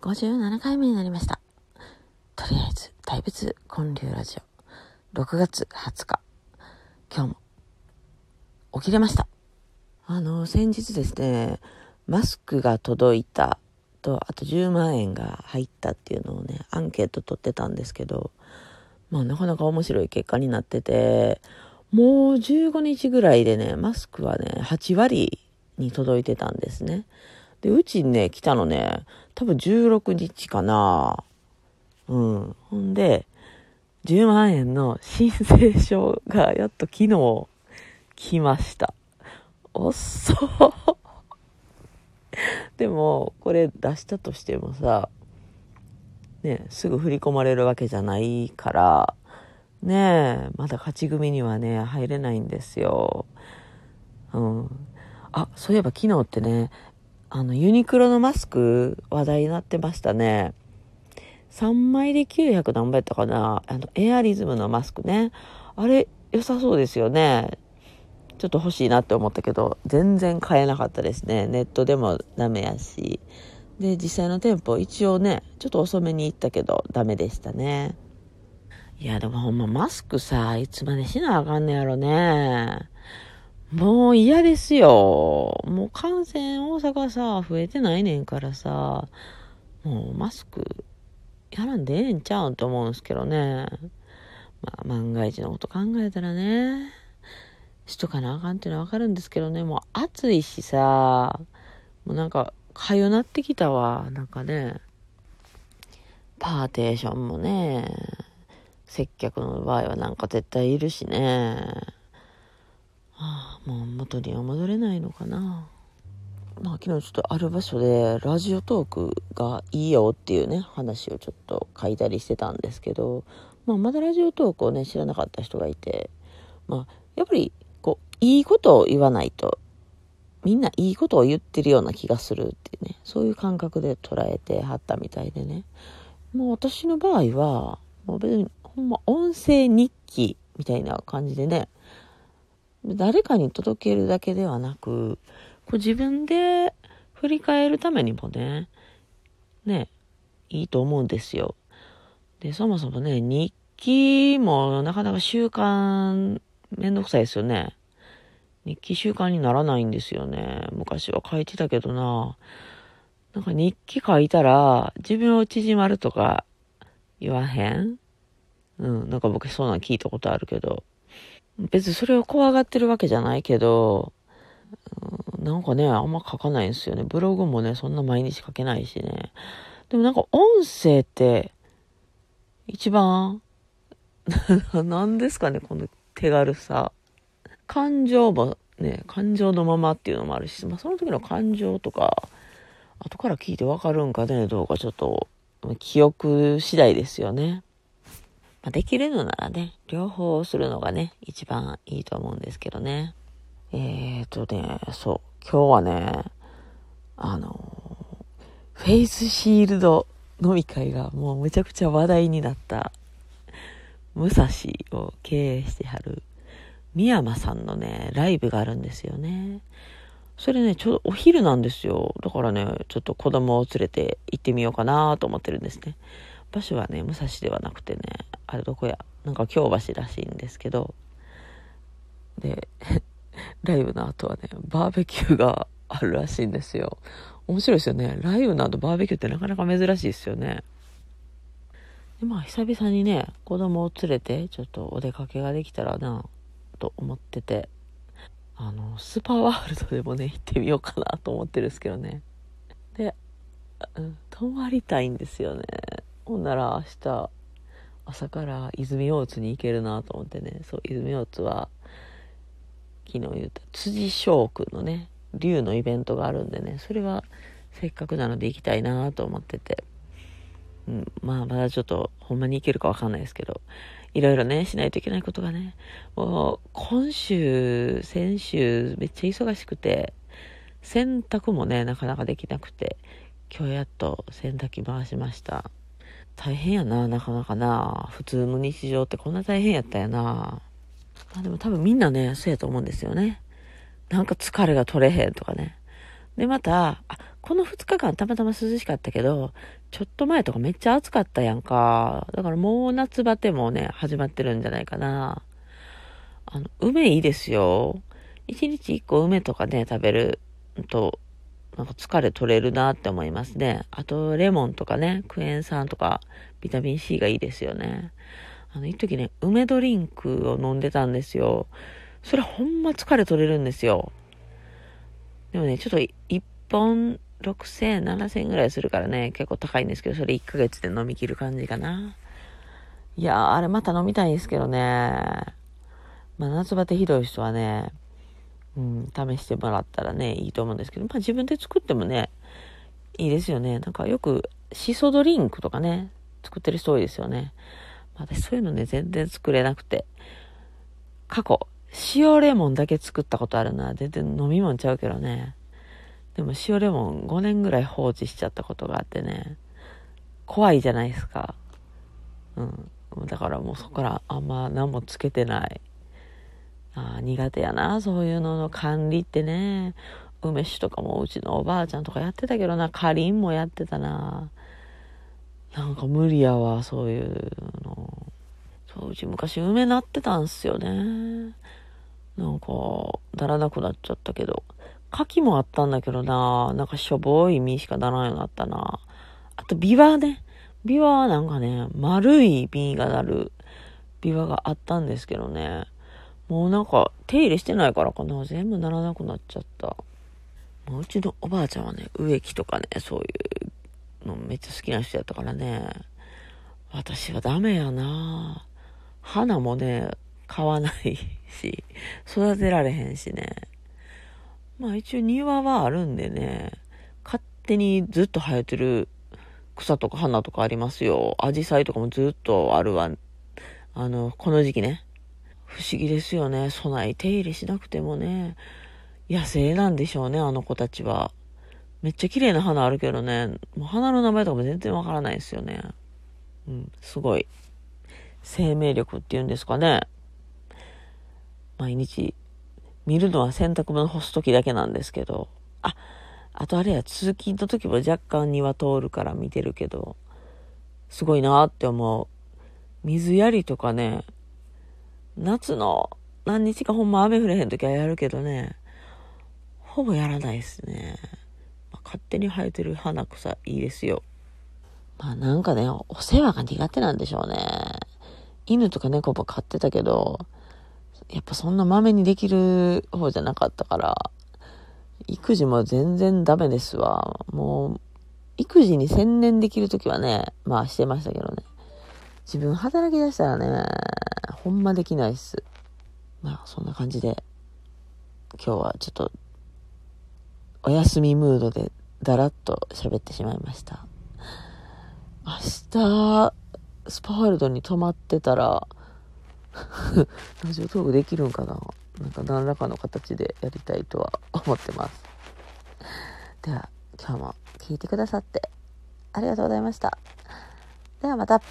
57回目になりました。とりあえず、大仏建立ラジオ、6月20日、今日も、起きれました。あの、先日ですね、マスクが届いたと、あと10万円が入ったっていうのをね、アンケート取ってたんですけど、まあなかなか面白い結果になってて、もう15日ぐらいでね、マスクはね、8割に届いてたんですね。で、うちにね、来たのね、多分16日かな。うん。ほんで、10万円の申請書がやっと昨日来ました。おっそ でも、これ出したとしてもさ、ね、すぐ振り込まれるわけじゃないから、ねえ、まだ勝ち組にはね、入れないんですよ。うん。あ、そういえば昨日ってね、あの、ユニクロのマスク話題になってましたね。3枚で900何倍やったかなあの、エアリズムのマスクね。あれ、良さそうですよね。ちょっと欲しいなって思ったけど、全然買えなかったですね。ネットでもダメやし。で、実際の店舗、一応ね、ちょっと遅めに行ったけど、ダメでしたね。いや、でもほんまマスクさ、いつまでしなあかんねやろね。もう嫌ですよ。もう感染大阪さ、増えてないねんからさ、もうマスクやらんでええんちゃうんと思うんすけどね。まあ万が一のこと考えたらね、しとかなあかんっていうのはわかるんですけどね、もう暑いしさ、もうなんか、かゆなってきたわ。なんかね、パーテーションもね、接客の場合はなんか絶対いるしね。元には戻れないのかな。まあ昨日ちょっとある場所でラジオトークがいいよっていうね話をちょっと書いたりしてたんですけど、まあ、まだラジオトークをね知らなかった人がいて、まあ、やっぱりこういいことを言わないとみんないいことを言ってるような気がするっていうねそういう感覚で捉えてはったみたいでねもう私の場合はもう別にほんま音声日記みたいな感じでね誰かに届けるだけではなく、こう自分で振り返るためにもね、ね、いいと思うんですよ。で、そもそもね、日記もなかなか習慣めんどくさいですよね。日記習慣にならないんですよね。昔は書いてたけどな。なんか日記書いたら自分を縮まるとか言わへん？うん、なんか僕そんなん聞いたことあるけど。別にそれを怖がってるわけじゃないけど、なんかね、あんま書かないんですよね。ブログもね、そんな毎日書けないしね。でもなんか音声って、一番、何ですかね、この手軽さ。感情もね、感情のままっていうのもあるし、まあその時の感情とか、後から聞いてわかるんかね、どうかちょっと、記憶次第ですよね。まあ、できるのならね、両方するのがね、一番いいと思うんですけどね。えーとね、そう、今日はね、あの、フェイスシールド飲み会がもうめちゃくちゃ話題になった、武蔵を経営してはる、三山さんのね、ライブがあるんですよね。それね、ちょうどお昼なんですよ。だからね、ちょっと子供を連れて行ってみようかなと思ってるんですね。場所はね、武蔵ではなくてね、あれどこや、なんか京橋らしいんですけど、で、ライブの後はね、バーベキューがあるらしいんですよ。面白いですよね。ライブの後バーベキューってなかなか珍しいですよね。で、まあ久々にね、子供を連れてちょっとお出かけができたらな、と思ってて、あの、スーパーワールドでもね、行ってみようかなと思ってるんですけどね。で、うん、泊まりたいんですよね。ほんなら明日朝から泉大津に行けるなと思ってね。そう泉大津は昨日言った辻翔くんのね竜のイベントがあるんでね。それはせっかくなので行きたいなと思ってて、うん、まあまだちょっとほんまに行けるかわかんないですけど。いろいろねしないといけないことがね。もう今週先週めっちゃ忙しくて洗濯もねなかなかできなくて今日やっと洗濯機回しました。大変やな、なかなかな。普通の日常ってこんな大変やったやな。まあでも多分みんなね、そうやと思うんですよね。なんか疲れが取れへんとかね。で、また、あ、この2日間たまたま涼しかったけど、ちょっと前とかめっちゃ暑かったやんか。だからもう夏バテもね、始まってるんじゃないかな。あの、梅いいですよ。1日1個梅とかね、食べると、なんか疲れ取れるなって思いますね。あと、レモンとかね、クエン酸とか、ビタミン C がいいですよね。あの、一時ね、梅ドリンクを飲んでたんですよ。それほんま疲れ取れるんですよ。でもね、ちょっと1本6000、7000ぐらいするからね、結構高いんですけど、それ1ヶ月で飲み切る感じかな。いやー、あれまた飲みたいんですけどね。まあ、夏バテひどい人はね、うん、試してもらったらね、いいと思うんですけど、まあ自分で作ってもね、いいですよね。なんかよく、シソドリンクとかね、作ってる人多いですよね。私そういうのね、全然作れなくて。過去、塩レモンだけ作ったことあるな。全然飲み物ちゃうけどね。でも塩レモン5年ぐらい放置しちゃったことがあってね。怖いじゃないですか。うん。だからもうそこからあんま何もつけてない。あ苦手やな、そういうのの管理ってね。梅酒とかもうちのおばあちゃんとかやってたけどな、かりんもやってたな。なんか無理やわ、そういうの。そう、うち昔梅なってたんすよね。なんか、ならなくなっちゃったけど。柿もあったんだけどな。なんかしょぼい実しかならんようになったな。あと、ビワね。ビワはなんかね、丸い実がなるビワがあったんですけどね。もうなんか手入れしてないからかな。全部ならなくなっちゃった。うちのおばあちゃんはね、植木とかね、そういうのめっちゃ好きな人やったからね。私はダメやな花もね、買わないし、育てられへんしね。まあ一応庭はあるんでね、勝手にずっと生えてる草とか花とかありますよ。アジサイとかもずっとあるわ。あの、この時期ね。不思議ですよね。備え手入れしなくてもね。野生なんでしょうね、あの子たちは。めっちゃ綺麗な花あるけどね、もう花の名前とかも全然わからないですよね。うん、すごい。生命力っていうんですかね。毎日見るのは洗濯物干す時だけなんですけど。あ、あとあれや、通勤の時も若干庭通るから見てるけど、すごいなって思う。水やりとかね、夏の何日かほんま雨降れへん時はやるけどね、ほぼやらないですね。まあ、勝手に生えてる花草いいですよ。まあなんかね、お世話が苦手なんでしょうね。犬とか猫も飼ってたけど、やっぱそんな豆にできる方じゃなかったから、育児も全然ダメですわ。もう、育児に専念できるときはね、まあしてましたけどね。自分働き出したらね、ほんまできないっす。まあ、そんな感じで、今日はちょっと、お休みムードでだらっと喋ってしまいました。明日、スパワールドに泊まってたら、ラジオトークできるんかな？なんか何らかの形でやりたいとは思ってます。では、今日も聞いてくださってありがとうございました。ではまた。